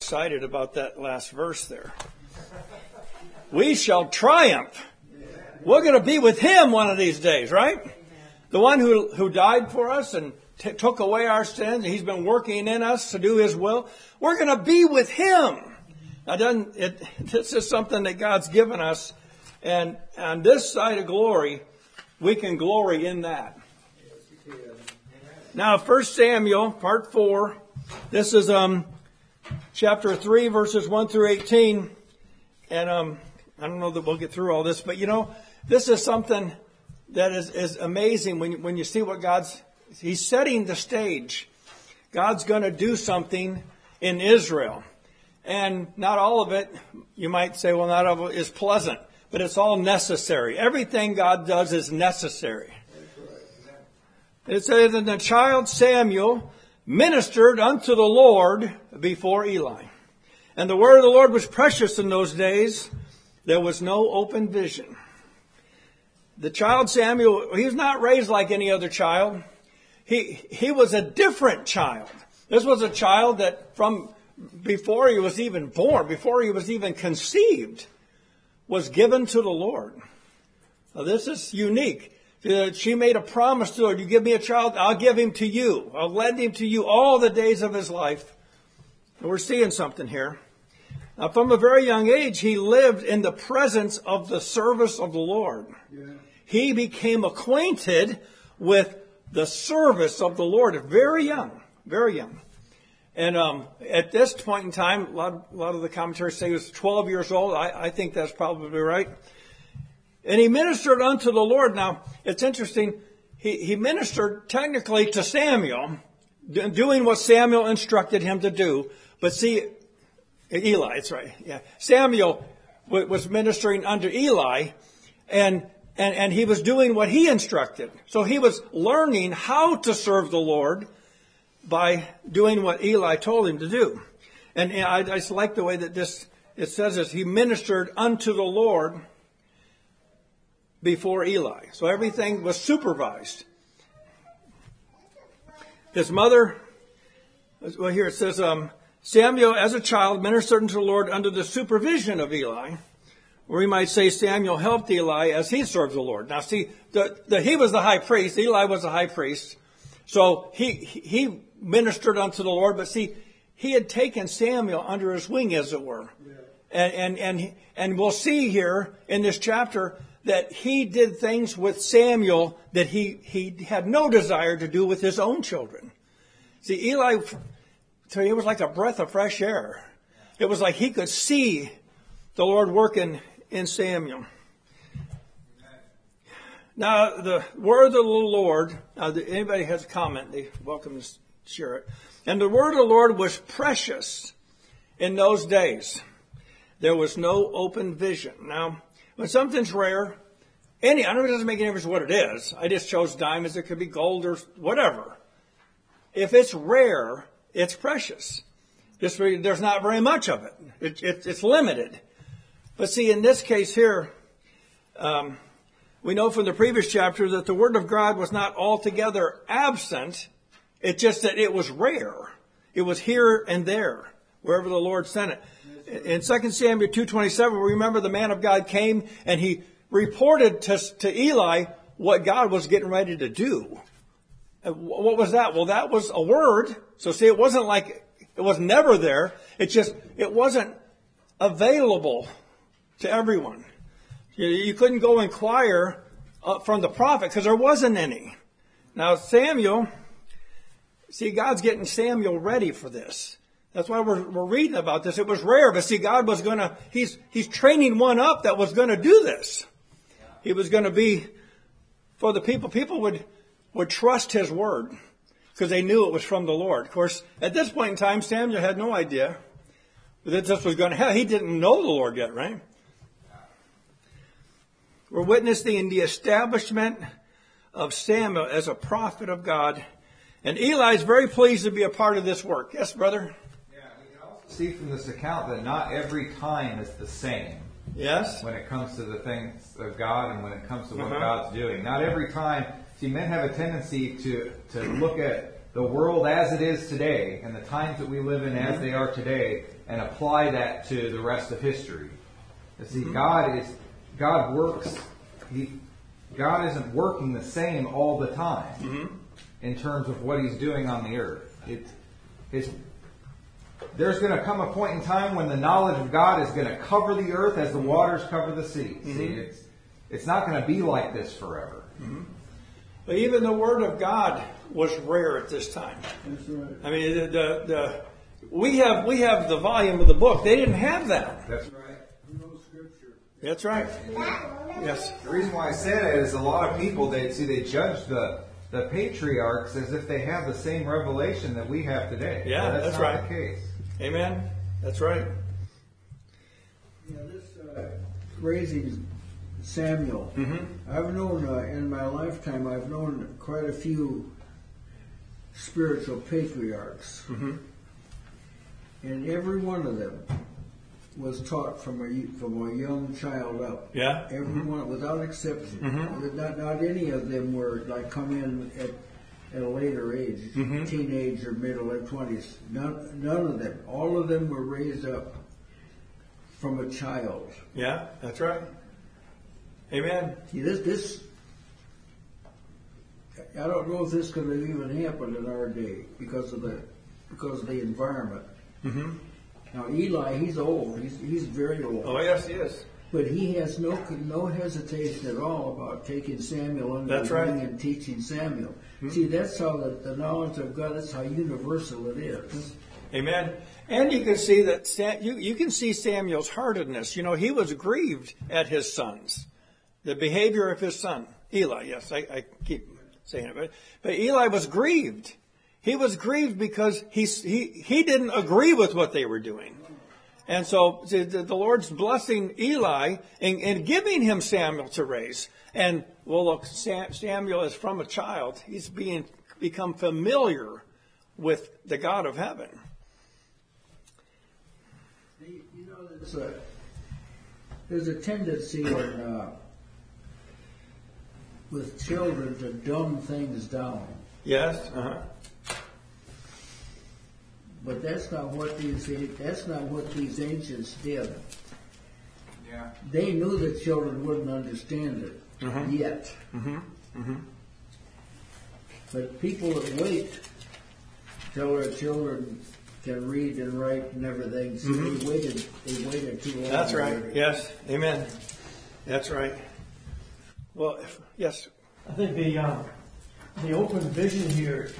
excited about that last verse there. We shall triumph. We're going to be with him one of these days, right? The one who, who died for us and t- took away our sins. He's been working in us to do his will. We're going to be with him. Now, doesn't it, this is something that God's given us. And on this side of glory, we can glory in that. Now, 1 Samuel, part 4. This is um, chapter 3, verses 1 through 18. And um, I don't know that we'll get through all this, but you know, this is something that is, is amazing when when you see what God's, He's setting the stage. God's going to do something in Israel. And not all of it, you might say, well, not all of it is pleasant, but it's all necessary. Everything God does is necessary. It says, and the child Samuel ministered unto the Lord before Eli. And the word of the Lord was precious in those days. There was no open vision. The child Samuel, he was not raised like any other child. He, he was a different child. This was a child that from before he was even born, before he was even conceived, was given to the Lord. Now this is unique. Uh, she made a promise to her, you give me a child, I'll give him to you. I'll lend him to you all the days of his life. And we're seeing something here. Now, from a very young age, he lived in the presence of the service of the Lord. Yeah. He became acquainted with the service of the Lord very young, very young. And um, at this point in time, a lot, a lot, of the commentaries say he was 12 years old. I, I think that's probably right. And he ministered unto the Lord. Now, it's interesting. He, he ministered technically to Samuel, doing what Samuel instructed him to do. But see, Eli, that's right. Yeah. Samuel was ministering under Eli and, and, and he was doing what he instructed. So he was learning how to serve the Lord by doing what Eli told him to do. And I, I just like the way that this, it says this, he ministered unto the Lord before Eli. So everything was supervised. His mother, well, here it says, um, Samuel, as a child, ministered unto the Lord under the supervision of Eli. Or we might say Samuel helped Eli as he served the Lord. Now see, the, the, he was the high priest. Eli was the high priest. So he, he ministered unto the Lord, but see, he had taken Samuel under his wing, as it were. Yeah. And, and, and, and we'll see here in this chapter that he did things with Samuel that he, he had no desire to do with his own children. See, Eli, so it was like a breath of fresh air. It was like he could see the Lord working in Samuel. Now, the word of the Lord, now, anybody has a comment, they welcome to share it. And the word of the Lord was precious in those days. There was no open vision. Now, when something's rare, any, I don't know, it doesn't make any difference what it is. I just chose diamonds. It could be gold or whatever. If it's rare, it's precious. Just there's not very much of it. it, it it's limited. But see, in this case here, um, we know from the previous chapter that the Word of God was not altogether absent. It's just that it was rare. It was here and there, wherever the Lord sent it in 2 Samuel 2.27, remember the man of God came and he reported to, to Eli what God was getting ready to do. What was that? Well, that was a word. So see, it wasn't like it was never there. It just, it wasn't available to everyone. You, you couldn't go inquire uh, from the prophet because there wasn't any. Now Samuel, see, God's getting Samuel ready for this. That's why we're, we're reading about this. It was rare, but see, God was going to, he's, he's training one up that was going to do this. He was going to be for the people. People would, would trust his word because they knew it was from the Lord. Of course, at this point in time, Samuel had no idea that this was going to happen. He didn't know the Lord yet, right? We're witnessing the establishment of Samuel as a prophet of God. And Eli is very pleased to be a part of this work. Yes, brother? See from this account that not every time is the same. Yes. When it comes to the things of God and when it comes to what uh-huh. God's doing. Not every time. See, men have a tendency to, to look at the world as it is today and the times that we live in as mm-hmm. they are today and apply that to the rest of history. You see, mm-hmm. God is God works. He God isn't working the same all the time mm-hmm. in terms of what He's doing on the earth. It's it's there's going to come a point in time when the knowledge of God is going to cover the earth as the waters cover the sea. Mm-hmm. See, it's it's not going to be like this forever. Mm-hmm. But even the Word of God was rare at this time. That's right. I mean, the, the, the we have we have the volume of the book. They didn't have that. That's right. No scripture. That's right. Yes. The reason why I say that is a lot of people they see they judge the the patriarchs as if they have the same revelation that we have today. Yeah, But that's, that's not right. the case. Amen. That's right. Yeah, this uh, raising Samuel. Mm-hmm. I've known uh, in my lifetime, I've known quite a few spiritual patriarchs, Mm-hmm. and every one of them was taught from a from a young child up. Yeah. Mm-hmm. Everyone, without exception. Not not any of them were like come in at at a later age, Mm-hmm. teenage or middle or twenties. None none of them. All of them were raised up from a child. Yeah. That's right. Amen. See, this, this, I don't know if this could have even happened in our day because of the, because of the environment. Mm-hmm. Now Eli, he's old. He's he's very old, Oh yes, he is. but he has no no hesitation at all about taking Samuel under That's his right. wing and teaching Samuel. Hmm. See, that's how the, the knowledge of God. That's how universal it is. Amen. And you can see that Sam, you, you can see Samuel's heartedness. You know, he was grieved at his sons, the behavior of his son Eli. Yes, I, I keep saying it, but, but Eli was grieved. He was grieved because he he he didn't agree with what they were doing. And so the, Lord's blessing Eli and, and giving him Samuel to raise. And well, look, Sam, Samuel is from a child. He's being become familiar with the God of heaven. You know, there's a, there's a tendency in, uh, with children to dumb things down. Yes. Uh-huh. But that's not what these that's not what these ancients did. Yeah. They knew that children wouldn't understand it yet. Mm-hmm. Mm-hmm. But people that wait till their children can read and write and everything, see, they waited. They waited too long. That's right. already. Yes. Amen. That's right. Well, if, yes. I think the um, the open vision here,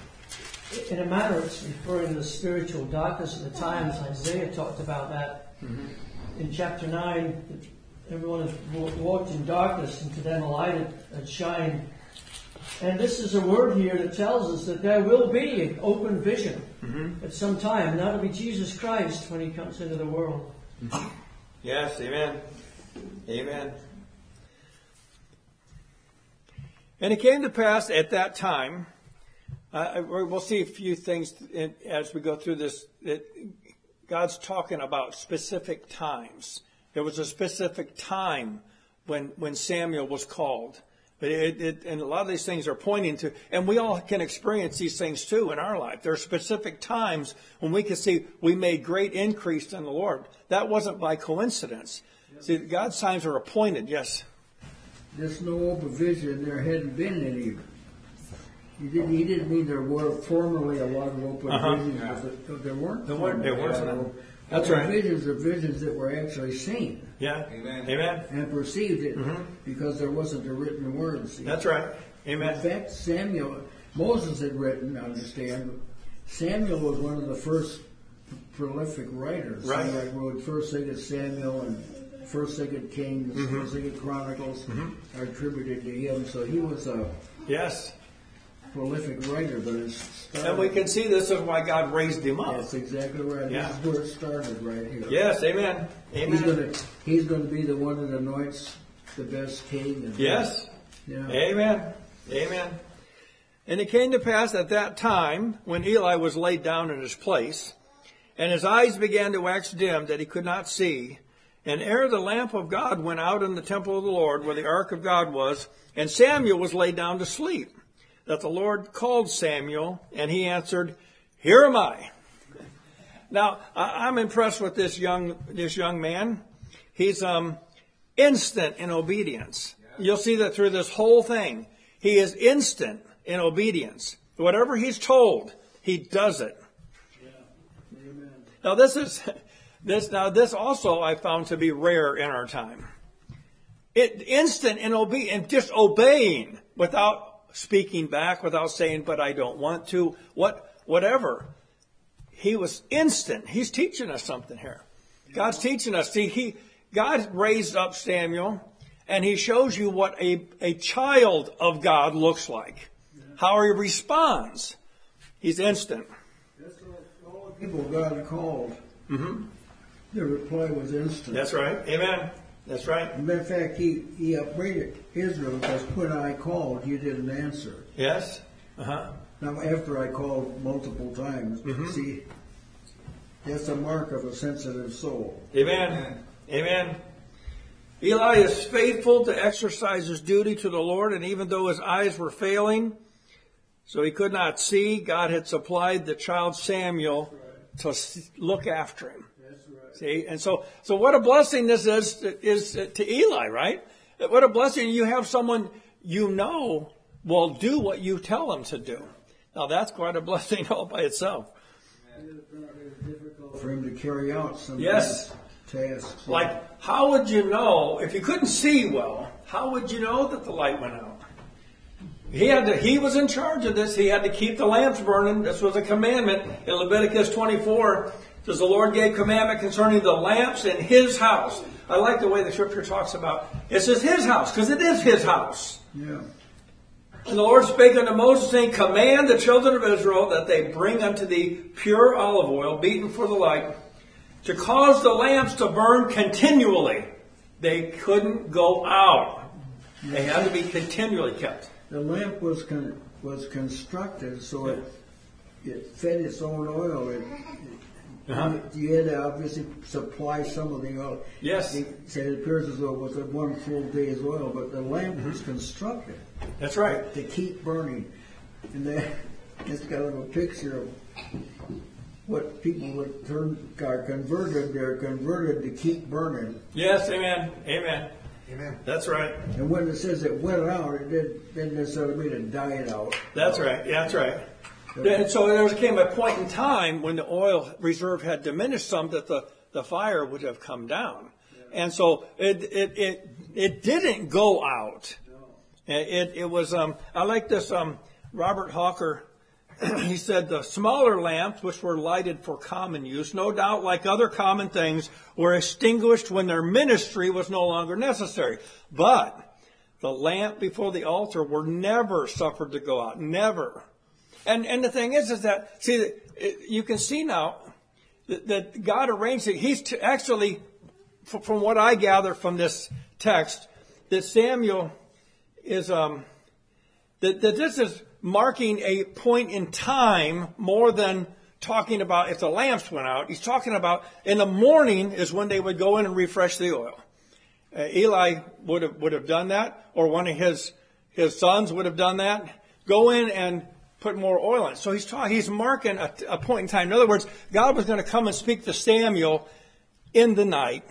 in a manner, it's referring to the spiritual darkness of the times. Isaiah talked about that mm-hmm. in chapter nine. that Everyone has walked in darkness, and to them a light had- shined. And this is a word here that tells us that there will be an open vision mm-hmm. at some time, and that'll be Jesus Christ when He comes into the world. Mm-hmm. Yes. Amen. Amen. And it came to pass at that time. Uh, we'll see a few things in, as we go through this. God's talking about specific times. There was a specific time when when Samuel was called. But it, it, and a lot of these things are pointing to, and we all can experience these things too in our life. There are specific times when we can see we made great increase in the Lord. That wasn't by coincidence. See, God's times are appointed. Yes. There's no open vision. There hadn't been any. He didn't. He didn't mean there were formerly a lot of open Uh-huh. visions. but There, there weren't. There weren't- there formerly a lot wasn't. of- That's open right. Visions are visions that were actually seen Yeah. Amen. Amen. and perceived it because there wasn't a written word. See? Mm-hmm. That's right. In Amen. fact, Samuel, Moses had written, I understand, Samuel was one of the first prolific writers. Right. Like wrote First, Second Samuel and First, Second Kings, Mm-hmm. First, Second Chronicles are attributed to him. So he was a Yes. Prolific writer, but it's started. And we can see this is why God raised him up. That's exactly right. Yeah. This is where it started, right here. Yes. Amen. He's Amen. gonna he's gonna be the one that anoints the best king. And, Yes. Yeah. Amen. Amen. And it came to pass at that time when Eli was laid down in his place, and his eyes began to wax dim that he could not see. And ere the lamp of God went out in the temple of the Lord where the ark of God was, and Samuel was laid down to sleep, that the Lord called Samuel, and he answered, Here am I. Now I'm impressed with this young this young man. He's um, instant in obedience. You'll see that through this whole thing. He is instant in obedience. Whatever he's told, he does it. Now this is this now this also I found to be rare in our time. It instant in obe- and just obeying without speaking back, without saying, but I don't want to, what whatever. He was instant. He's teaching us something here. God's teaching us. See, he God raised up Samuel and he shows you what a, a child of God looks like. How he responds. He's instant. That's all, all the people God called. Mm-hmm. Their reply was instant. That's right. Amen. That's right. As a matter of fact, he, he upbraided Israel because when I called, you didn't answer. Yes. Uh-huh. Now, after I called multiple times, see, that's a mark of a sensitive soul. Amen. Amen. Eli is faithful to exercise his duty to the Lord, and even though his eyes were failing, so he could not see, God had supplied the child Samuel to look after him. See, and so, so what a blessing this is, is to Eli, right? What a blessing you have someone you know will do what you tell them to do. Now that's quite a blessing all by itself. It for him to carry out some Yes. tasks. Like, how would you know if you couldn't see well? How would you know that the light went out? He had to, he was in charge of this. He had to keep the lamps burning. This was a commandment in Leviticus 24. Says the Lord gave commandment concerning the lamps in His house. I like the way the Scripture talks about it says His house because it is His house. Yeah. And the Lord spake unto Moses, saying, Command the children of Israel that they bring unto thee pure olive oil, beaten for the light, to cause the lamps to burn continually. They couldn't go out. They had to be continually kept. The lamp was con- was constructed so it it fed its own oil. It, Uh-huh. You had to obviously supply some of the oil. Yes. It it appears as though it was a one full day's oil, but the lamp Mm-hmm. was constructed That's right. to keep burning. And then it's got a little picture of what people would turn are converted. They're converted to keep burning. Yes, amen. Amen. Amen. That's right. And when it says it went out, it did, didn't necessarily mean it died out. That's right. Yeah, that's right. And so there came a point in time when the oil reserve had diminished some that the, the fire would have come down. And so it, it, it, it didn't go out. It, it was, um, I like this, um, Robert Hawker, he said the smaller lamps, which were lighted for common use, no doubt like other common things, were extinguished when their ministry was no longer necessary. But the lamp before the altar were never suffered to go out. Never. And, and the thing is, is that, see, you can see now that, that God arranged it. He's actually, from what I gather from this text, that Samuel is, um, that, that this is marking a point in time more than talking about if the lamps went out. He's talking about in the morning is when they would go in and refresh the oil. Uh, Eli would have would have done that, or one of his his sons would have done that. Go in and put more oil in. So he's talking, he's marking a, a point in time. In other words, God was going to come and speak to Samuel in the night,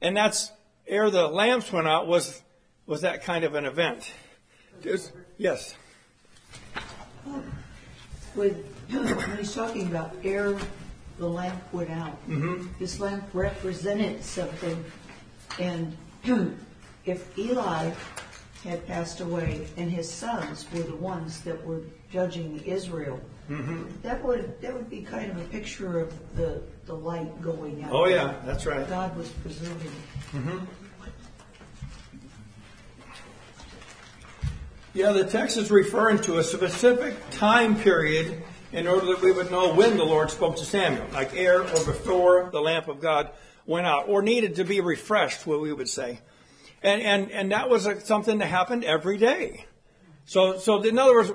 and that's ere the lamps went out was was that kind of an event. There's- yes. When, when he's talking about ere the lamp went out, mm-hmm. this lamp represented something. And if Eli had passed away and his sons were the ones that were judging Israel, mm-hmm. that would that would be kind of a picture of the, the light going out. Oh yeah, that's right. God was preserving. Mm-hmm. Yeah, the text is referring to a specific time period in order that we would know when the Lord spoke to Samuel, like ere or before the lamp of God went out, or needed to be refreshed, what we would say. And, and, and that was a, something that happened every day. So, so in other words,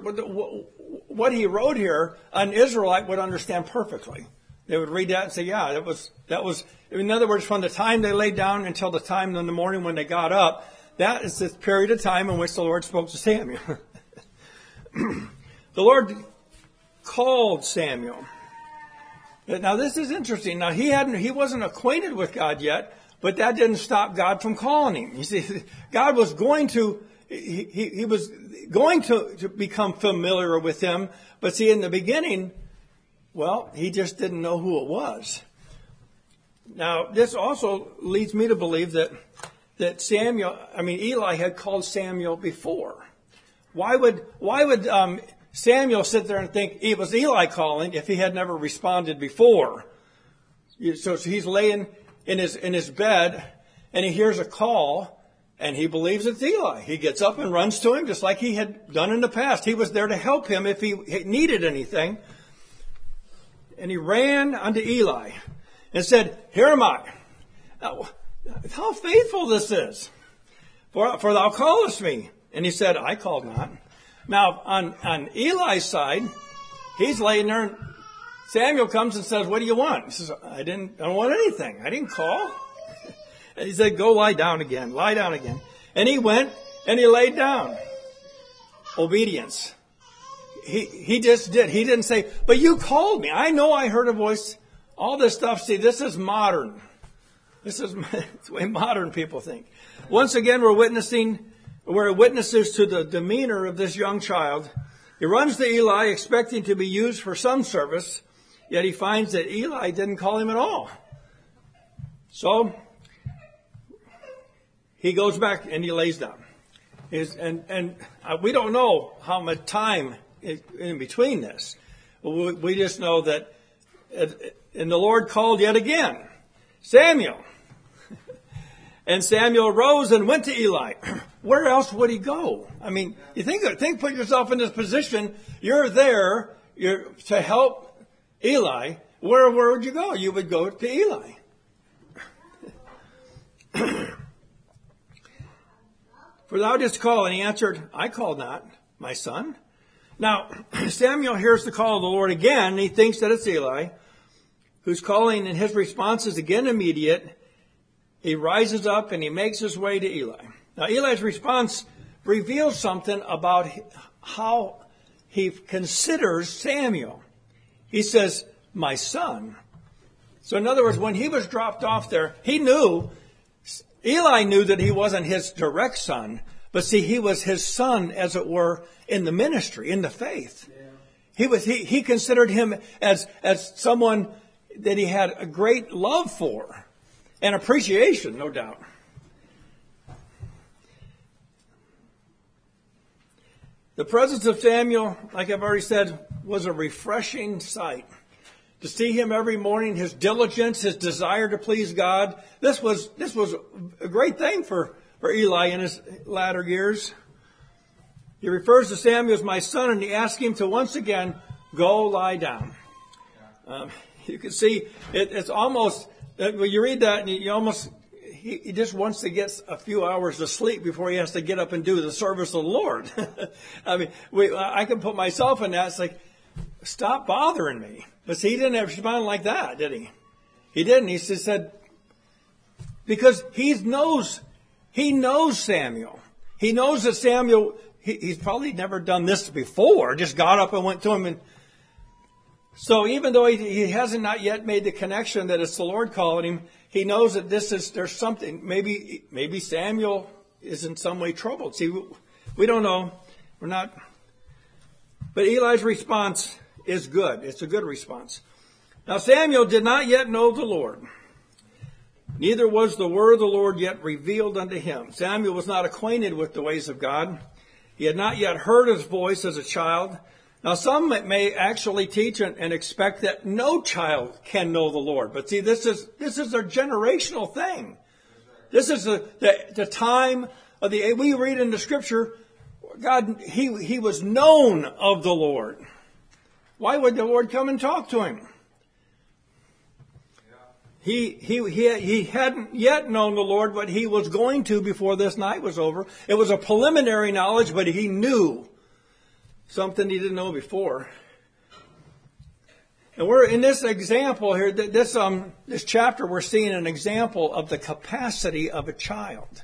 what he wrote here, an Israelite would understand perfectly. They would read that and say, yeah, that was, that was, in other words, from the time they laid down until the time in the morning when they got up, that is the period of time in which the Lord spoke to Samuel. the Lord called Samuel. Now this is interesting. Now he hadn't, he wasn't acquainted with God yet, but that didn't stop God from calling him. You see, God was going to, he, he, was going to, to become familiar with him, but see, in the beginning, well, he just didn't know who it was. Now, this also leads me to believe that, that Samuel, I mean, Eli had called Samuel before. Why would, why would, um, Samuel sit there and think it was Eli calling if he had never responded before. So, so he's laying in his, in his bed and he hears a call and he believes it's Eli. He gets up and runs to him just like he had done in the past. He was there to help him if he needed anything. And he ran unto Eli and said, Here am I. Now, how faithful this is. For, for thou callest me. And he said, I called not. Now, on, on Eli's side, he's laying there Samuel comes and says, what do you want? He says, I didn't, I don't want anything. I didn't call. And he said, go lie down again, lie down again. And he went and he laid down. Obedience. He, he just did. He didn't say, but you called me. I know I heard a voice. All this stuff. See, this is modern. This is the way modern people think. Once again, we're witnessing we're witnesses to the demeanor of this young child. He runs to Eli expecting to be used for some service, yet he finds that Eli didn't call him at all. So he goes back and he lays down. And and uh, we don't know how much time in between this. We, we just know that, and the Lord called yet again, Samuel. And Samuel rose and went to Eli. Where else would he go? I mean, you think, think, put yourself in this position. You're there you're, to help Eli. Where, where would you go? You would go to Eli. For thou didst call, and he answered, I called not, my son. Now, Samuel hears the call of the Lord again, and he thinks that it's Eli, who's calling, and his response is again immediate he rises up and he makes his way to Eli. Now, Eli's response reveals something about how he considers Samuel. He says, My son. So, in other words, when he was dropped off there, he knew, Eli knew that he wasn't his direct son, but see, he was his son, as it were, in the ministry, in the faith. Yeah. He was, he, he considered him as, as someone that he had a great love for and appreciation, no doubt. The presence of Samuel, like I've already said, was a refreshing sight. To see him every morning, his diligence, his desire to please God, this was, this was a great thing for, for Eli in his latter years. He refers to Samuel as my son and he asks him to once again go lie down. Um, you can see it, it's almost uh, when you read that, and you almost he, he, just wants to get a few hours of sleep before he has to get up and do the service of the Lord. I mean, we, I can put myself in that. It's like, stop bothering me. But see, he didn't respond like that, did he? He didn't. He just said, because he knows, he knows Samuel. He knows that Samuel, he, he's probably never done this before. Just got up and went to him and so even though he, he hasn't not yet made the connection that it's the Lord calling him, he knows that this is there's something. Maybe maybe Samuel is in some way troubled. See, we don't know. We're not. But Eli's response is good. It's a good response. Now Samuel did not yet know the Lord. Neither was the word of the Lord yet revealed unto him. Samuel was not acquainted with the ways of God. He had not yet heard his voice as a child. Now, some may actually teach and, expect that no child can know the Lord. But see, this is, this is a generational thing. This is the, the, the time of the, we read in the scripture, God, he, he was known of the Lord. Why would the Lord come and talk to him? He, he, he, he hadn't yet known the Lord, but he was going to before this night was over. It was a preliminary knowledge, but he knew something he didn't know before. And we're in this example here, this um, this chapter, we're seeing an example of the capacity of a child.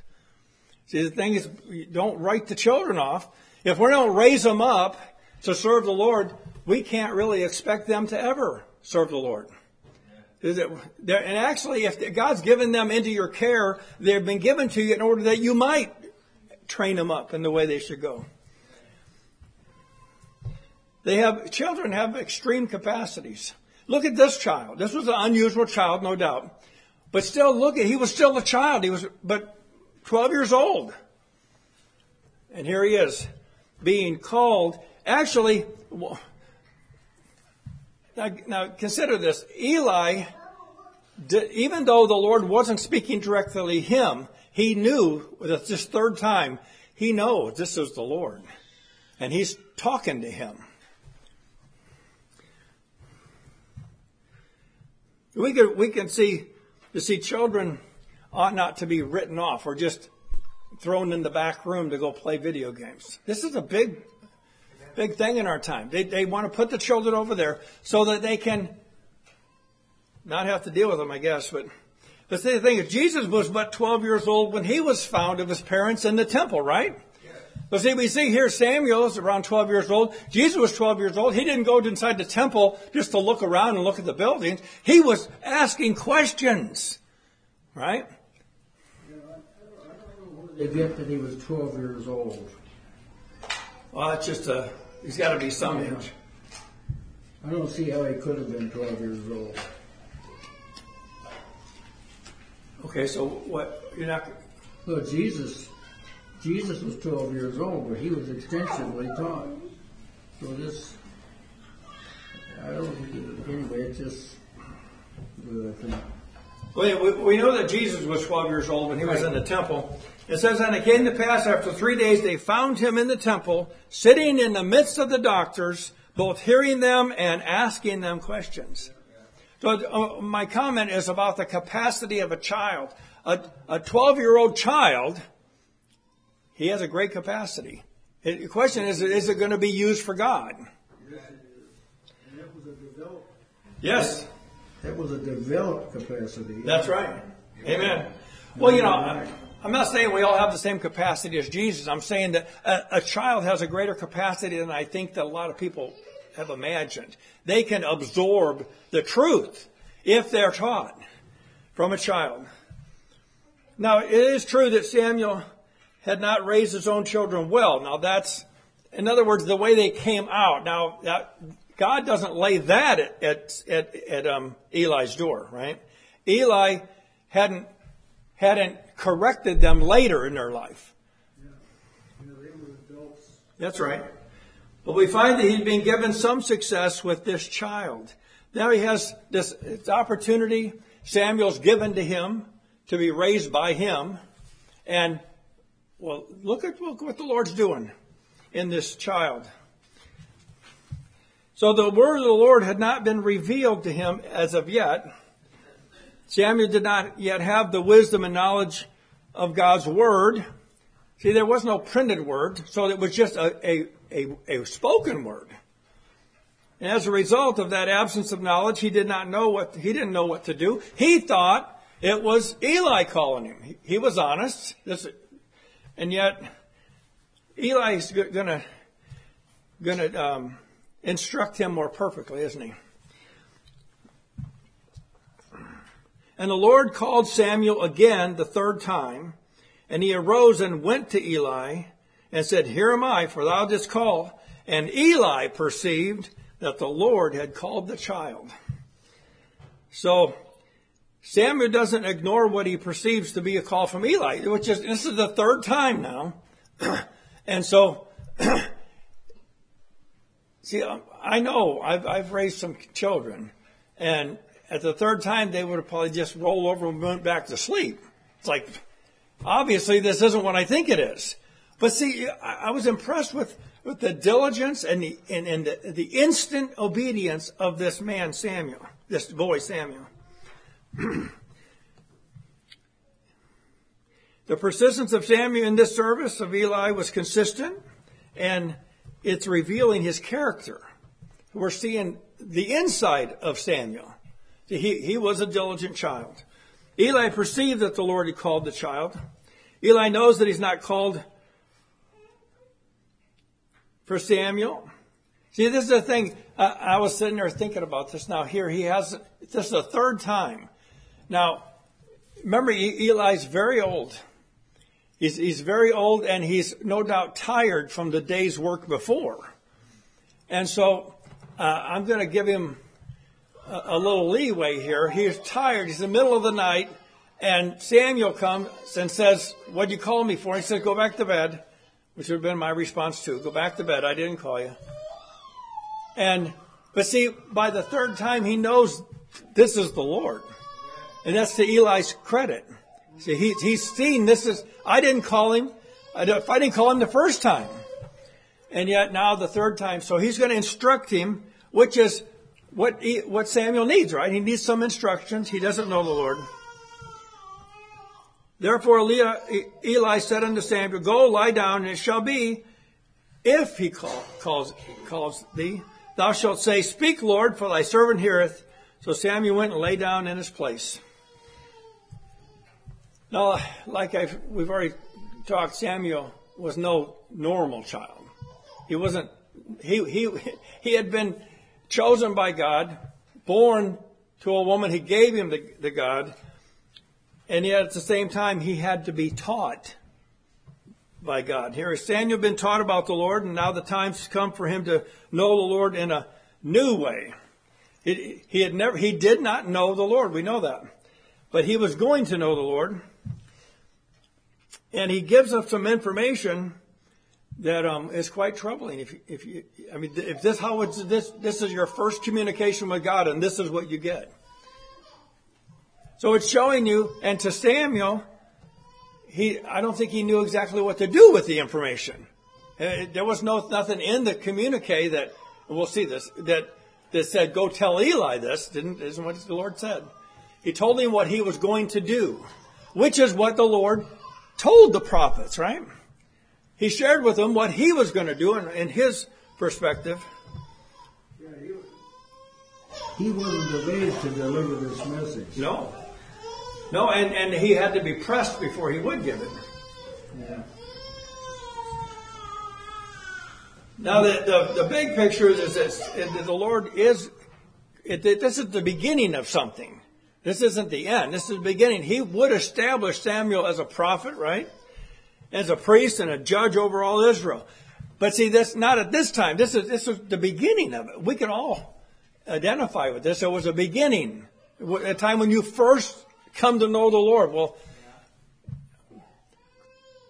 See, the thing is, don't write the children off. If we don't raise them up to serve the Lord, we can't really expect them to ever serve the Lord. It, and actually, if God's given them into your care, they've been given to you in order that you might train them up in the way they should go. They have, children have extreme capacities. Look at this child. This was an unusual child, no doubt. But still, look at, he was still a child. He was, but 12 years old. And here he is, being called. Actually, now, now consider this. Eli, even though the Lord wasn't speaking directly to him, he knew that this third time, he knows this is the Lord. And he's talking to him. We can, we can see, to see children ought not to be written off or just thrown in the back room to go play video games. This is a big, big thing in our time. They, they want to put the children over there so that they can not have to deal with them, I guess. But but see the thing is, Jesus was but 12 years old when he was found of his parents in the temple, right? But see, we see here Samuel is around 12 years old. Jesus was 12 years old. He didn't go inside the temple just to look around and look at the buildings. He was asking questions, right? They get that he was 12 years old. Well, that's just a, he's got to be some Yeah. age. I don't see how he could have been 12 years old. Okay, so what, you're not, Well, Jesus, Jesus was 12 years old, but he was extensively taught. So this, I don't think, it- anyway, it's just, uh, I think. We, we, we know that Jesus was 12 years old when he was in the temple. It says, And it came to pass after three days they found him in the temple, sitting in the midst of the doctors, both hearing them and asking them questions. So uh, my comment is about the capacity of a child. A 12 year old child, he has a great capacity. The question is, is it going to be used for God? Yes. That was a developed capacity. That's right. Amen. Well, you know, I'm not saying we all have the same capacity as Jesus. I'm saying that a, a child has a greater capacity than I think that a lot of people have imagined. They can absorb the truth if they're taught from a child. Now, it is true that Samuel had not raised his own children well. Now, that's, in other words, the way they came out. Now, that, God doesn't lay that at, at, at, at um, Eli's door, right? Eli hadn't, hadn't corrected them later in their life. That's right. But we find that he'd been given some success with this child. Now he has this, this opportunity. Samuel's given to him to be raised by him. And, well, look at look what the Lord's doing in this child. So the word of the Lord had not been revealed to him as of yet. Samuel did not yet have the wisdom and knowledge of God's word. See, there was no printed word, so it was just a, a, a, a spoken word. And as a result of that absence of knowledge, he did not know what, he didn't know what to do. He thought it was Eli calling him. He, he was honest. This, and yet, Eli's gonna, gonna, um, instruct him more perfectly, isn't he? And the Lord called Samuel again the third time, and he arose and went to Eli and said, Here am I, for thou didst call. And Eli perceived that the Lord had called the child. So Samuel doesn't ignore what he perceives to be a call from Eli, which is this is the third time now. and so see I know I've I've raised some children and at the third time they would have probably just rolled over and went back to sleep. It's like obviously this isn't what I think it is. But see, I, was impressed with, with the diligence and the and, and the, the instant obedience of this man Samuel, this boy Samuel. the persistence of Samuel in this service of Eli was consistent, and it's revealing his character. We're seeing the inside of Samuel. He, he was a diligent child. Eli perceived that the Lord had called the child. Eli knows that he's not called for Samuel. See, this is the thing. Uh, I was sitting there thinking about this. Now, here he has, this is the third time. Now, remember, Eli's very old. He's, he's very old and he's no doubt tired from the day's work before. And so, uh, I'm going to give him a, little leeway here. He's tired. He's in the middle of the night and Samuel comes and says, what'd you call me for? He says, go back to bed, which would have been my response too. Go back to bed. I didn't call you. And, but see, by the third time, he knows this is the Lord. And that's to Eli's credit. See, he, he's seen this is, I didn't call him. I didn't call him the first time. And yet now the third time. So he's going to instruct him, which is what, he, what Samuel needs, right? He needs some instructions. He doesn't know the Lord. Therefore Eli said unto Samuel, Go lie down, and it shall be, if he call, calls, calls thee, thou shalt say, Speak, Lord, for thy servant heareth. So Samuel went and lay down in his place. Now, like I've, we've already talked, Samuel was no normal child. He wasn't, he, he, he had been chosen by God, born to a woman who gave him the, the God, and yet at the same time, he had to be taught by God. Here has Samuel been taught about the Lord, and now the time's come for him to know the Lord in a new way. He, he had never, he did not know the Lord. We know that. But he was going to know the Lord. And he gives us some information that um, is quite troubling. If, if you, I mean, if this how it's this this is your first communication with God, and this is what you get. So it's showing you, and to Samuel, he I don't think he knew exactly what to do with the information. Uh, there was no nothing in the communique that we'll see this that that said go tell Eli this didn't isn't what the Lord said. He told him what he was going to do, which is what the Lord told the prophets, right? He shared with them what he was going to do in, in his perspective. He wasn't of age to deliver this message. No. No, and, and he had to be pressed before he would give it. Yeah. Now, the, the, the big picture is this the Lord is, it, this is the beginning of something. This isn't the end. This is the beginning. He would establish Samuel as a prophet, right? As a priest and a judge over all Israel. But see, that's not at this time. This is, this is the beginning of it. We can all identify with this. It was a beginning. A time when you first come to know the Lord. Well,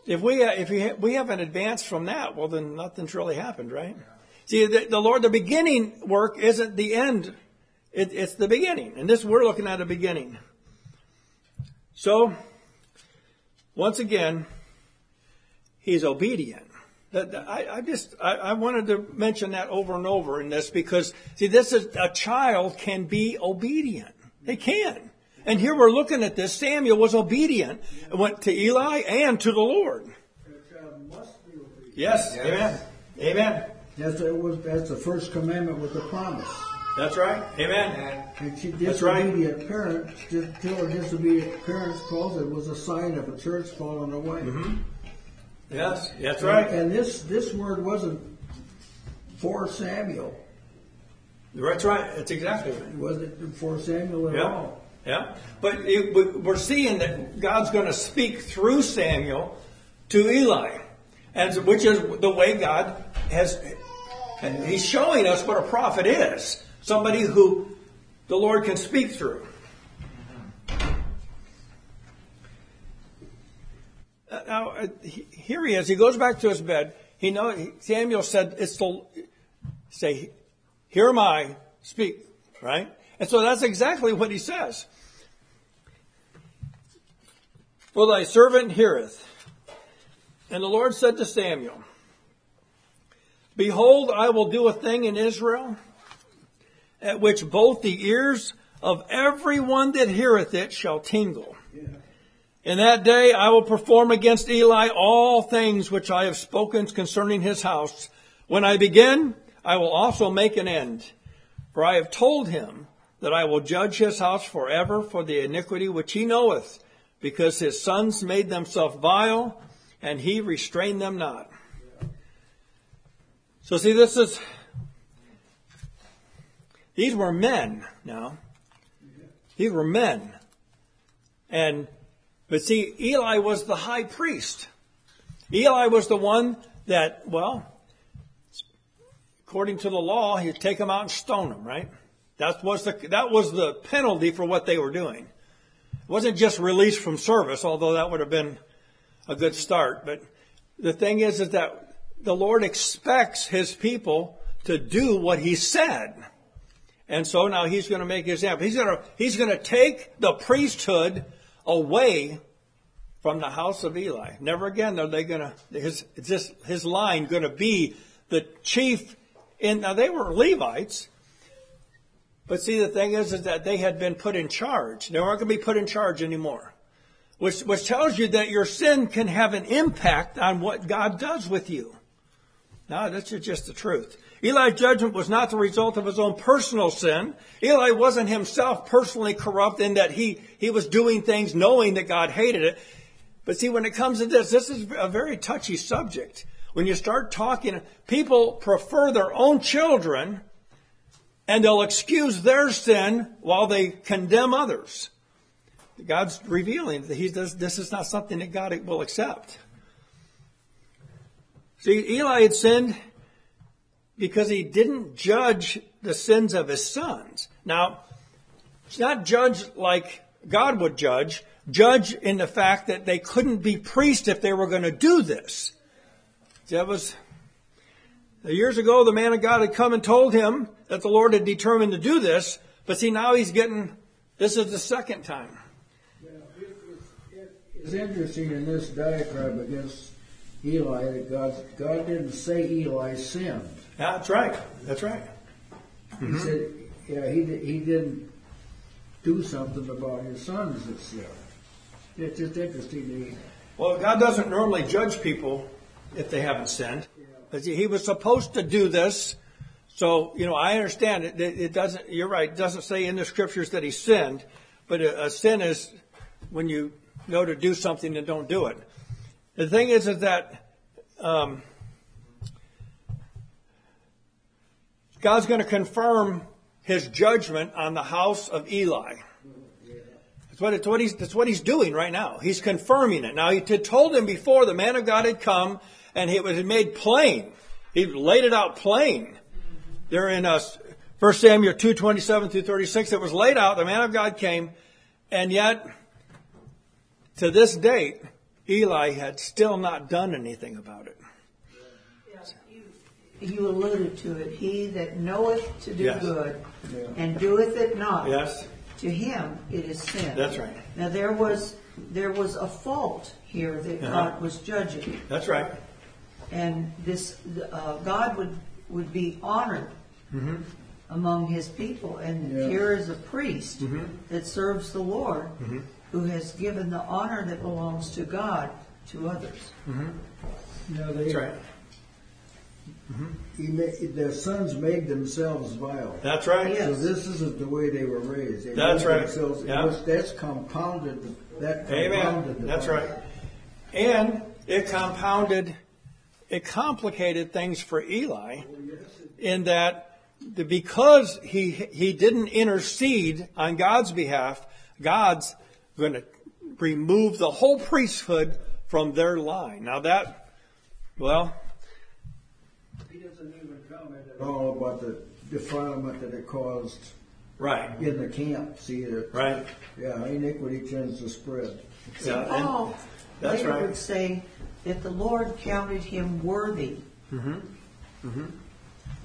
if we, uh, if we, we haven't advanced from that, well, then nothing's really happened, right? See, the, the Lord, the beginning work isn't the end it, it's the beginning. And this, we're looking at a beginning. So, once again, he's obedient. I, I just, I, I, wanted to mention that over and over in this because, see, this is, a child can be obedient. They can. And here we're looking at this. Samuel was obedient, went to Eli and to the Lord. Yes, yes. amen. Amen. That's, it was, that's the first commandment with the promise. That's right. Amen. And disobedient right. parents, disobedient parents calls it was a sign of a church falling away. Mm-hmm. Yes, that's right. And, this this word wasn't for Samuel. That's right. That's exactly right. It wasn't for Samuel at yeah. all. Yeah. But it, we're seeing that God's going to speak through Samuel to Eli, and which is the way God has. And He's showing us what a prophet is somebody who the Lord can speak through. Now, uh, here he is. He goes back to his bed. He know Samuel said, "It's the say, here am I, speak." Right, and so that's exactly what he says. For thy servant heareth. And the Lord said to Samuel, Behold, I will do a thing in Israel at which both the ears of every one that heareth it shall tingle. In that day I will perform against Eli all things which I have spoken concerning his house. When I begin, I will also make an end. For I have told him that I will judge his house forever for the iniquity which he knoweth, because his sons made themselves vile, and he restrained them not. So see, this is these were men now. These were men. And, but see, Eli was the high priest. Eli was the one that, well, according to the law, he'd take them out and stone them, right? That was the, that was the penalty for what they were doing. It wasn't just release from service, although that would have been a good start. But the thing is, is that the Lord expects his people to do what he said. And so now he's going to make his example. He's going to, he's going to take the priesthood away from the house of Eli. Never again are they going to, his, his, his line going to be the chief in, now they were Levites, but see the thing is, is that they had been put in charge. They weren't going to be put in charge anymore. Which, which tells you that your sin can have an impact on what God does with you. Now, that's just the truth. Eli's judgment was not the result of his own personal sin. Eli wasn't himself personally corrupt in that he, he was doing things knowing that God hated it. But see, when it comes to this, this is a very touchy subject. When you start talking, people prefer their own children and they'll excuse their sin while they condemn others. God's revealing that he does, this is not something that God will accept. See, Eli had sinned because he didn't judge the sins of his sons. Now, it's not judge like God would judge, judge in the fact that they couldn't be priests if they were going to do this. That was years ago. The man of God had come and told him that the Lord had determined to do this, but see now he's getting. This is the second time. It's interesting in this diatribe against Eli that God, God didn't say Eli sinned. That's right. That's right. He said, yeah, he, he didn't do something about his sons that sinned. It's just interesting. Well, God doesn't normally judge people if they haven't sinned. But He was supposed to do this. So, you know, I understand it. It it doesn't, you're right, it doesn't say in the scriptures that he sinned, but a, a sin is when you go to do something and don't do it. The thing is, is that, um, God's going to confirm his judgment on the house of Eli. That's what, it's what he's, that's what he's doing right now. He's confirming it. Now, he had told him before the man of God had come and it was made plain. He laid it out plain. There in uh, 1 Samuel 2, 27 through 36, it was laid out. The man of God came and yet to this date, Eli had still not done anything about it. You alluded to it. He that knoweth to do Yes. good and doeth it not, Yes? to him it is sin. That's right. Now there was there was a fault here that Uh-huh. God was judging, That's right. and this uh, God would would be honored Mm-hmm. among His people. And Yeah. here is a priest Mm-hmm. that serves the Lord, who has given the honor that belongs to God to others. Now they, That's right. Mm-hmm. he made, their sons made themselves vile. That's right. Yeah. So this isn't the way they were raised. They That's right. themselves- Yeah. which- That's compounded. That Amen. compounded. the That's violence. right. And it compounded, it complicated things for Eli oh, in that the, because he, he didn't intercede on God's behalf, God's going to remove the whole priesthood from their line. Now that, well, He doesn't even comment at all about the defilement that it caused right, in the camp. See that? right. Yeah, iniquity tends to spread. Yeah, and- Paul that's later right. would say that the Lord counted him worthy. Mm-hmm. Mm-hmm.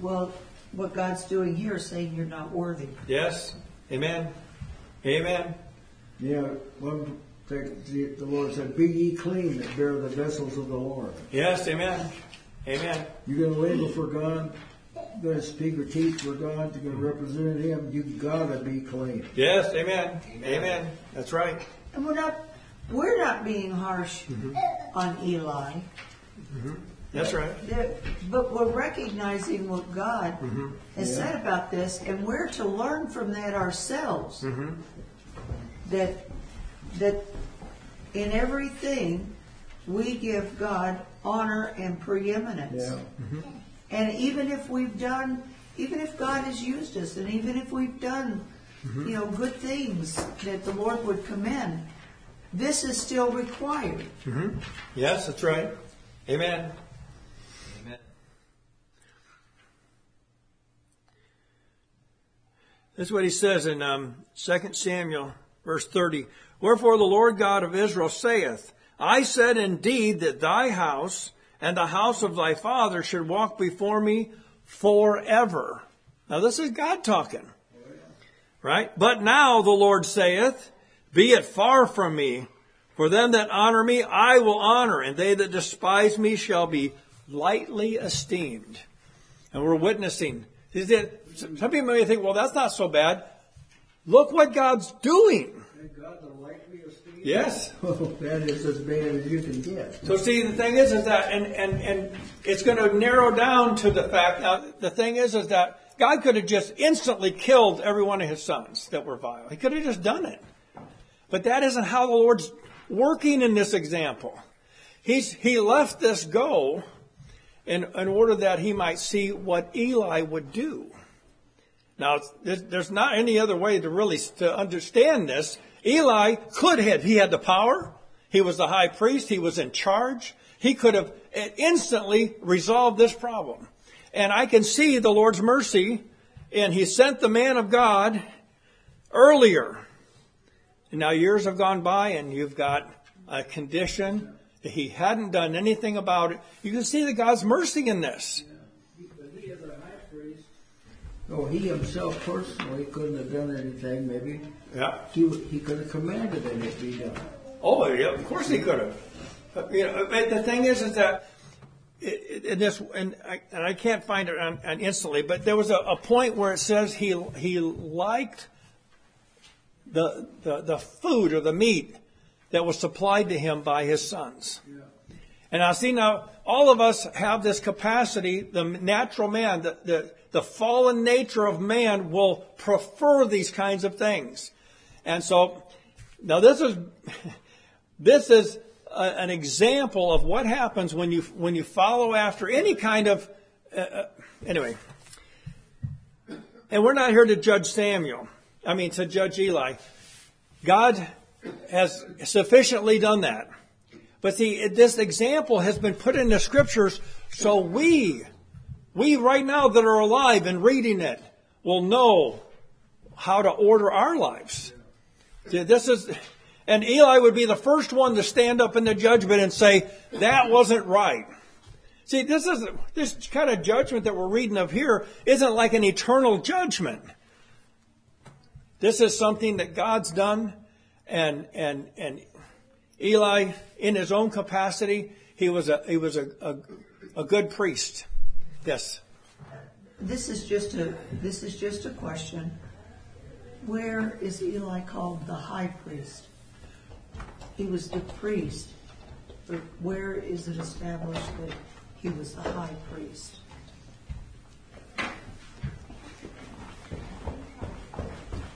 Well, what God's doing here is saying you're not worthy. yes, amen, amen. Yeah, one thing, the the Lord said, "Be ye clean that bear the vessels of the Lord." Yes, amen, amen. You're gonna labor for God. You're gonna speak or teach for God. You're gonna represent Him. You gotta be clean. Yes, amen, amen. That's right. And we're not we're not being harsh Mm-hmm. on Eli. That's right. There- But we're recognizing what God Mm-hmm. has said about this, and we're to learn from that ourselves. Mm-hmm. That that in everything we give God honor and preeminence. Yeah. And even if we've done even if God has used us, and even if we've done, you know, good things that the Lord would commend, this is still required. Yes, that's right. Amen. Amen. This is what he says in um, 2 Samuel, verse 30. Wherefore the Lord God of Israel saith, I said indeed that thy house and the house of thy father should walk before me forever. Now this is God talking. Right? But now the Lord saith, Be it far from me, for them that honor me I will honor, and they that despise me shall be lightly esteemed. And we're witnessing. Some people may think, well, that's not so bad. Look what God's doing. God. Yes. That is as bad as you can get. So see, the thing is, is that, and, and, and it's going to narrow down to the fact, now, the thing is, is that God could have just instantly killed every one of his sons that were vile. He could have just done it. But that isn't how the Lord's working in this example. He's, he left this go in, in order that he might see what Eli would do. Now, there's, there's not any other way to really to understand this. Eli could have, he had the power. He was the high priest. He was in charge. He could have instantly resolved this problem. And I can see the Lord's mercy, and he sent the man of God earlier. And now years have gone by, and you've got a condition that he hadn't done anything about it. You can see the God's mercy in this. Priest. Oh, he himself personally couldn't have done anything, maybe. Yeah. He, he could have commanded that it be done. Oh, yeah, of course he could have. Uh, but, you know, but the thing is, is that in this, and I, and I can't find it on, on instantly, but there was a, a point where it says he he liked the, the the food or the meat that was supplied to him by his sons. And I see now all of us have this capacity. The natural man, the, the the fallen nature of man, will prefer these kinds of things. And so now this is this is a, an example of what happens when you when you follow after any kind of uh, uh, anyway. And we're not here to judge Samuel. I mean to judge Eli. God has sufficiently done that. But see, this example has been put in the scriptures so we, we right now that are alive and reading it, will know how to order our lives. This is, and Eli would be the first one to stand up in the judgment and say, that wasn't right. See, this is, this kind of judgment that we're reading of here isn't like an eternal judgment. This is something that God's done and, and, and Eli, in his own capacity, he was a, he was a, a, a good priest. Yes. This is just a, this is just a question. Where is Eli called the high priest? He was the priest, but where is it established that he was the high priest?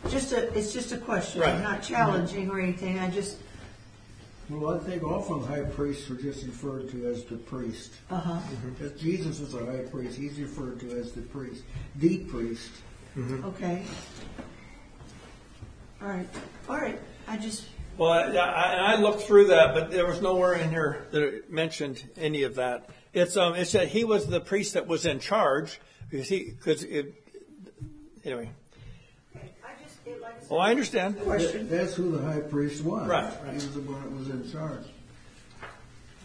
Just a, it's just a question. I'm not challenging or anything. I just, Well, I think often high priests are just referred to as the priest. uh-huh. If Jesus was a high priest, he's referred to as the priest, the priest. Okay. All right. All right. I just, Well, I, I, I looked through that, but there was nowhere in here that it mentioned any of that. It's um, it said he was the priest that was in charge because he because it, anyway. I just, it, like I said, Well, I understand. question. That's who the high priest was. Right, He was the one that was in charge.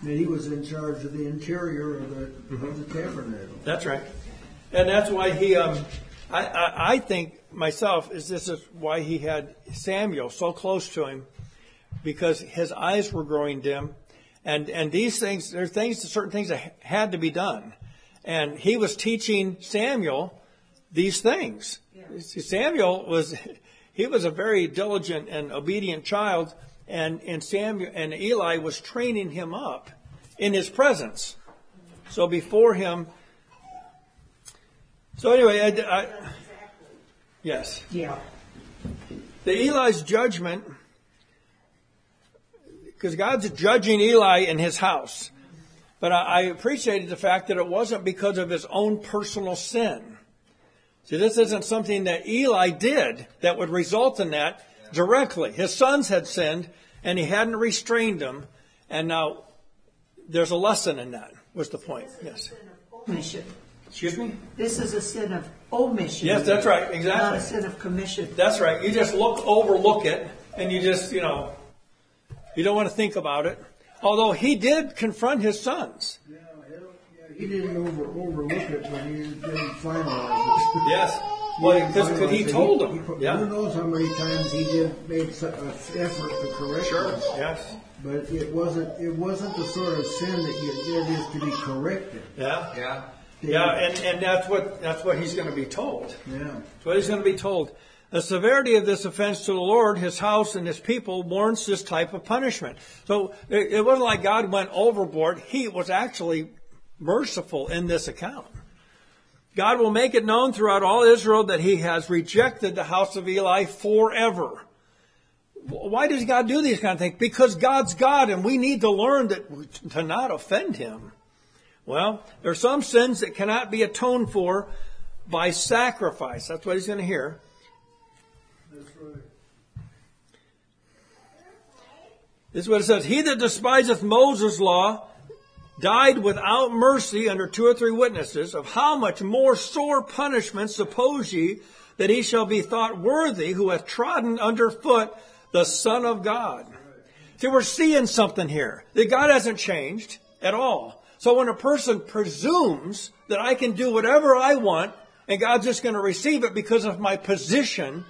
And he was in charge of the interior of the, of the tabernacle. That's right, and that's why he um, I, I I think myself is this is why he had Samuel so close to him because his eyes were growing dim, and and these things there are things certain things that had to be done, and he was teaching Samuel these things. See, Samuel was he was a very diligent and obedient child, and and Samuel and Eli was training him up in his presence. So before him. So anyway, I, I, yes, Yeah. the Eli's judgment, because God's judging Eli in his house. But I, I appreciated the fact that it wasn't because of his own personal sin. See, this isn't something that Eli did that would result in that directly. His sons had sinned, and he hadn't restrained them, and now there's a lesson in that. Was the point? Yes. Omission. Excuse me. This is a sin of omission. Yes, that's right. Exactly. Not a sin of commission. That's right. You just look overlook it, and you just you know, you don't want to think about it. Although he did confront his sons. Yeah, he didn't over, overlook it, when he didn't finalize it. Yes. Well, because didn't he told them. he- Who Yeah. knows how many times he did make su- an effort to correct us. Yes. But it wasn't, it wasn't the sort of sin that you, that is to be corrected. Yeah. Yeah. Yeah, and, and that's what that's what he's going to be told. Yeah. That's what he's going to be told. The severity of this offense to the Lord, his house, and his people warrants this type of punishment. So it, it wasn't like God went overboard. He was actually merciful in this account. God will make it known throughout all Israel that he has rejected the house of Eli forever. Why does God do these kind of things? Because God's God and we need to learn that to not offend him. Well, there are some sins that cannot be atoned for by sacrifice. That's what he's going to hear. Right. This is what it says. He that despiseth Moses' law died without mercy under two or three witnesses. Of how much more sore punishment suppose ye that he shall be thought worthy who hath trodden under foot the Son of God? See, we're seeing something here. That God hasn't changed at all. So when a person presumes that I can do whatever I want and God's just going to receive it because of my position,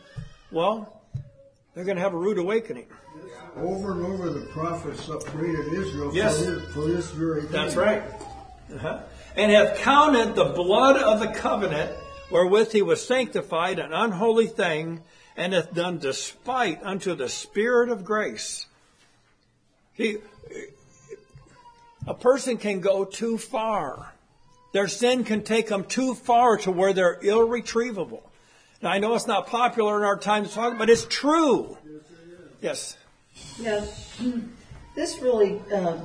well, they're going to have a rude awakening. Over and over, the prophets upbraided Israel Yes. for, this, for this very thing. That's right. Uh-huh. And have counted the blood of the covenant wherewith he was sanctified an unholy thing, and hath done despite unto the Spirit of grace. He, a person can go too far. Their sin can take them too far to where they're irretrievable. Now I know it's not popular in our time to talk, but it's true. Yes. Yeah, this really uh,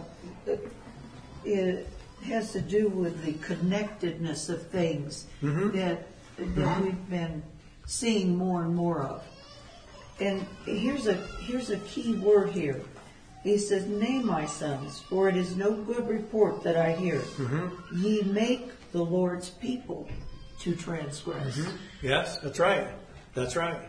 it has to do with the connectedness of things that that we've been seeing more and more of. And here's a here's a key word here. He says, "Nay, my sons, for it is no good report that I hear. Mm-hmm. Ye make the Lord's people to transgress." Mm-hmm. Yes, that's right. That's right.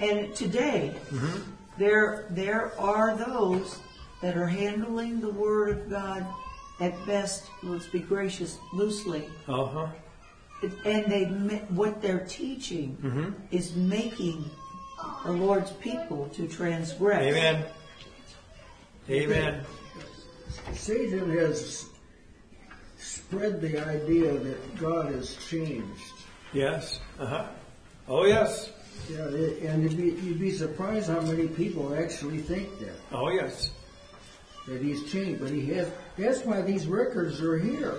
And today, mm-hmm. there there are those that are handling the Word of God at best. Let's be gracious, loosely, Uh huh. and they what they're teaching is making the Lord's people to transgress. Amen. Amen. Satan has spread the idea that God has changed. Yes. Uh huh. Oh yes. Yeah, and you'd be, you'd be surprised how many people actually think that Oh yes. that He's changed, but He has. That's why these records are here.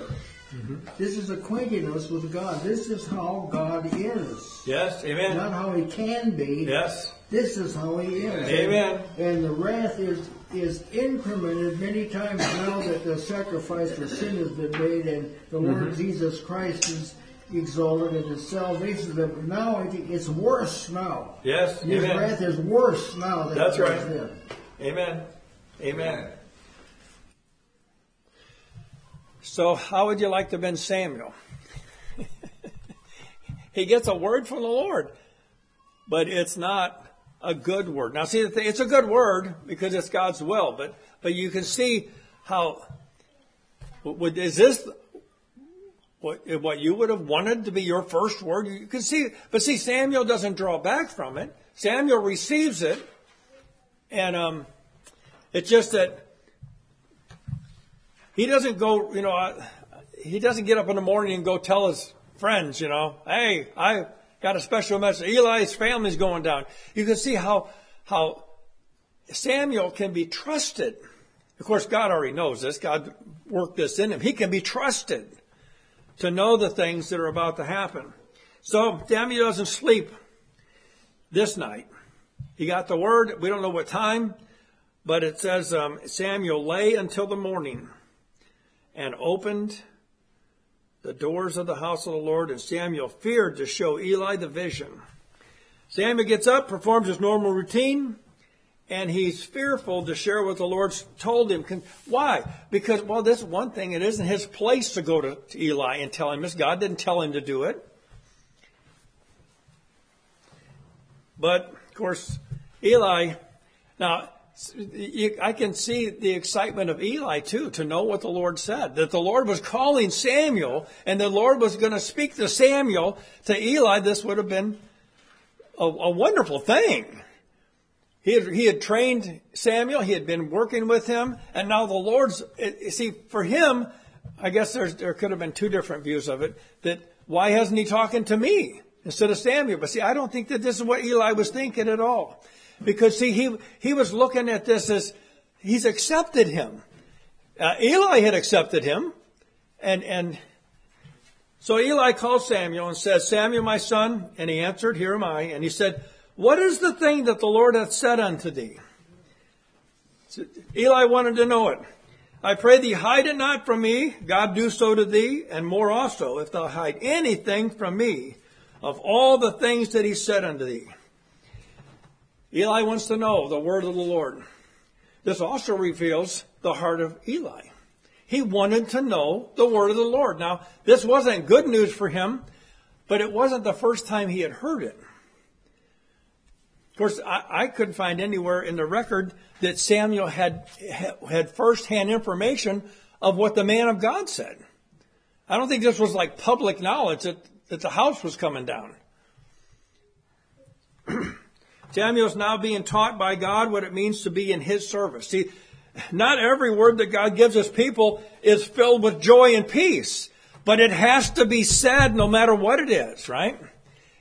This is acquainting us with God. This is how God is, Yes. Amen. not how He can be. Yes. This is how He is. Amen. And the wrath is is incremented many times now that the sacrifice for sin has been made, and the Lord Mm-hmm. Jesus Christ is exalted and His salvation. But now it's worse now. Yes. His Amen. wrath is worse now than That's it was right. then. Amen. Amen. So, how would you like to have been Samuel? he gets a word from the Lord, but it's not a good word. Now, see, the thing, it's a good word because it's God's will, but but you can see how. Would, is this what what you would have wanted to be your first word? You can see, but see, Samuel doesn't draw back from it. Samuel receives it, and um, it's just that he doesn't go, you know, he doesn't get up in the morning and go tell his friends, you know, hey, I got a special message. Eli's family's going down. You can see how how Samuel can be trusted. Of course, God already knows this. God worked this in him. He can be trusted to know the things that are about to happen. So Samuel doesn't sleep this night. He got the word. We don't know what time, but it says um, Samuel lay until the morning and opened the doors of the house of the Lord, and Samuel feared to show Eli the vision. Samuel gets up, performs his normal routine, and he's fearful to share what the Lord told him. Why? Because, well, this one thing, it isn't his place to go to, to Eli and tell him this. God didn't tell him to do it. But, of course, Eli, now, I can see the excitement of Eli too, to know what the Lord said. That the Lord was calling Samuel, and the Lord was going to speak to Samuel, to Eli, this would have been a, a wonderful thing. He had, he had trained Samuel, he had been working with him, and now the Lord's, see, for him, I guess there could have been two different views of it, that why hasn't he talking to me instead of Samuel? But see, I don't think that this is what Eli was thinking at all. Because see, he, he was looking at this as he's accepted him. Uh, Eli had accepted him. And, and so Eli called Samuel and said, Samuel, my son. And he answered, Here am I. And he said, What is the thing that the Lord hath said unto thee? So Eli wanted to know it. I pray thee, hide it not from me. God do so to thee, and more also, if thou hide anything from me of all the things that he said unto thee. Eli wants to know the word of the Lord. This also reveals the heart of Eli. He wanted to know the word of the Lord. Now, this wasn't good news for him, but it wasn't the first time he had heard it. Of course, I, I couldn't find anywhere in the record that Samuel had had firsthand information of what the man of God said. I don't think this was like public knowledge that, that the house was coming down. Samuel's now being taught by God what it means to be in his service. See, not every word that God gives his people is filled with joy and peace, but it has to be said no matter what it is, right?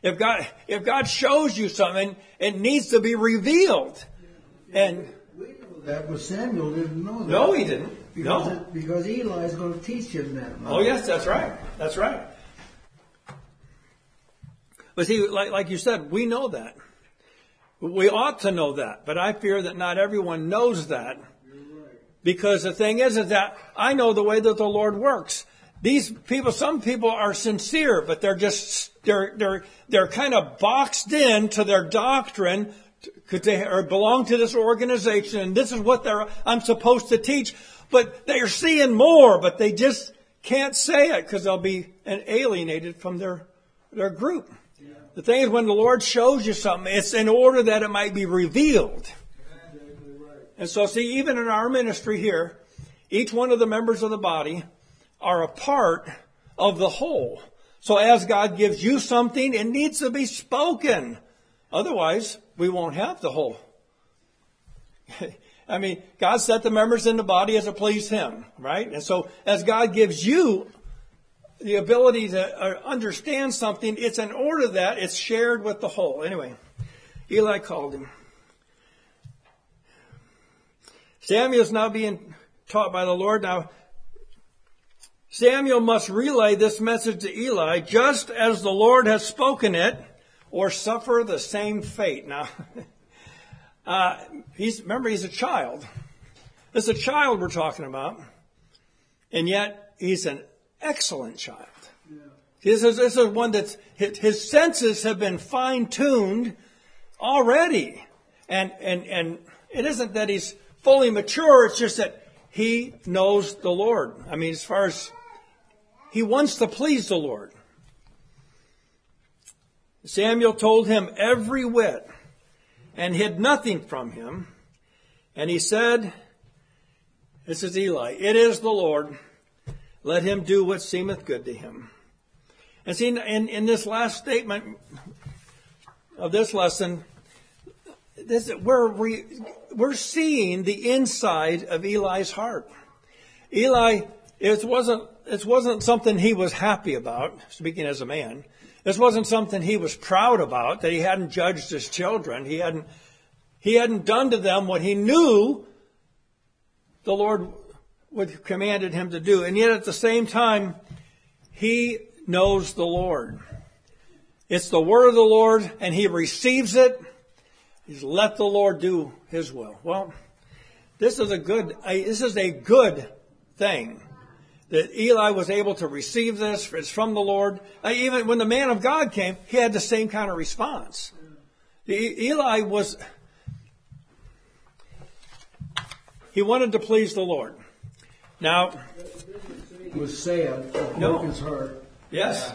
If God, if God shows you something, it needs to be revealed. And we know that, but Samuel didn't know that. No, he didn't. Because, no. it, because Eli is going to teach him that. Oh yes, that's right. That's right. But see, like, like you said, we know that. We ought to know that, but I fear that not everyone knows that. Because the thing is, is that I know the way that the Lord works. These people, some people are sincere, but they're just, they're, they're, they're kind of boxed in to their doctrine, because they or belong to this organization, and this is what they're, I'm supposed to teach. But they're seeing more, but they just can't say it because they'll be alienated from their, their group. The thing is, when the Lord shows you something, it's in order that it might be revealed. And so, see, even in our ministry here, each one of the members of the body are a part of the whole. So as God gives you something, it needs to be spoken. Otherwise, we won't have the whole. I mean, God set the members in the body as it pleased Him, right? And so as God gives you the ability to uh, understand something, it's in order that it's shared with the whole. Anyway, Eli called him. Samuel is now being taught by the Lord. Now, Samuel must relay this message to Eli just as the Lord has spoken it, or suffer the same fate. Now, uh, he's remember he's a child. It's a child we're talking about, and yet he's an excellent child. This, is, this is one that his senses have been fine tuned already. And, and, and it isn't that he's fully mature, it's just that he knows the Lord. I mean, as far as he wants to please the Lord. Samuel told him every whit and hid nothing from him. And he said, This is Eli, it is the Lord. Let him do what seemeth good to him. And see, in, in this last statement of this lesson, this, we're, we, we're seeing the inside of Eli's heart. Eli, it wasn't, it wasn't something he was happy about, speaking as a man. This wasn't something he was proud about, that he hadn't judged his children. He hadn't, he hadn't done to them what he knew the Lord what commanded him to do. And yet at the same time, he knows the Lord. It's the word of the Lord and he receives it. He's let the Lord do his will. Well, this is a good, this is a good thing that Eli was able to receive this. It's from the Lord. Even when the man of God came, he had the same kind of response. Eli was, he wanted to please the Lord. Now, it was sad, No. his heart. Yes.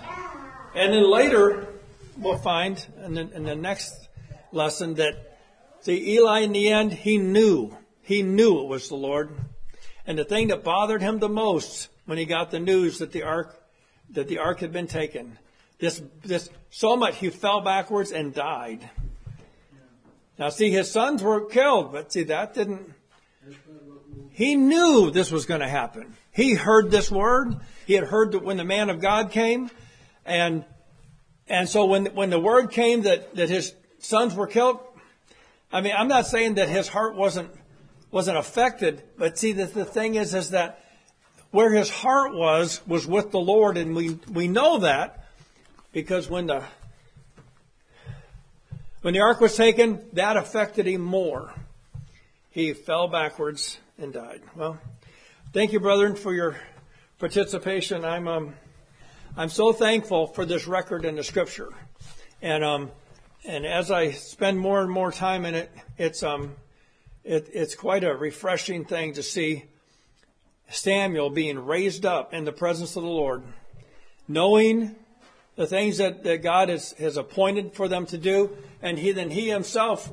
And then later, we'll find in the, in the next lesson that see, Eli in the end, he knew. He knew it was the Lord. And the thing that bothered him the most when he got the news that the ark, that the ark had been taken, this, this, so much he fell backwards and died. Now see, his sons were killed, but see, that didn't, he knew this was going to happen. He heard this word. He had heard that when the man of God came, and and so when when the word came that that his sons were killed, I mean, I'm not saying that his heart wasn't wasn't affected, but see, the, the thing is, is that where his heart was was with the Lord, and we we know that because when the when the ark was taken, that affected him more. He fell backwards and died. Well, thank you, brethren, for your participation. I'm um, I'm so thankful for this record in the Scripture, and um, and as I spend more and more time in it, it's um, it, it's quite a refreshing thing to see Samuel being raised up in the presence of the Lord, knowing the things that, that God has, has appointed for them to do, and he then he himself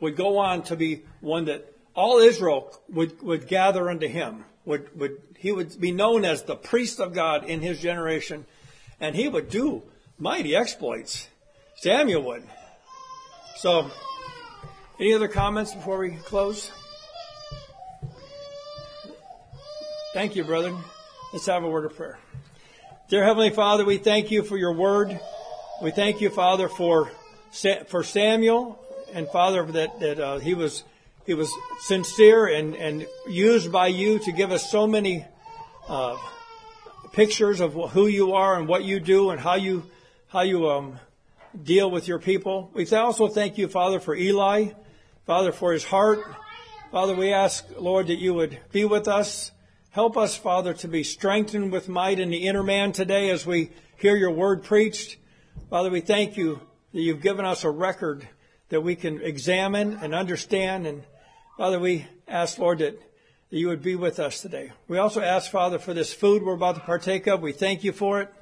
would go on to be one that all Israel would, would gather unto him. Would, would, he would be known as the priest of God in his generation, and he would do mighty exploits. Samuel would. So, any other comments before we close? Thank you, brethren. Let's have a word of prayer. Dear Heavenly Father, we thank you for your word. We thank you, Father, for for Samuel, and Father that that uh, he was he was sincere and and used by you to give us so many uh, pictures of who you are and what you do and how you how you um, deal with your people. We also thank you, Father, for Eli, Father, for his heart. Father, we ask, Lord, that you would be with us. Help us, Father, to be strengthened with might in the inner man today as we hear your word preached. Father, we thank you that you've given us a record that we can examine and understand. And Father, we ask, Lord, that, you would be with us today. We also ask, Father, for this food we're about to partake of. We thank you for it.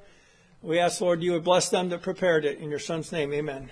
We ask, Lord, you would bless them that prepared it. In your Son's name, amen.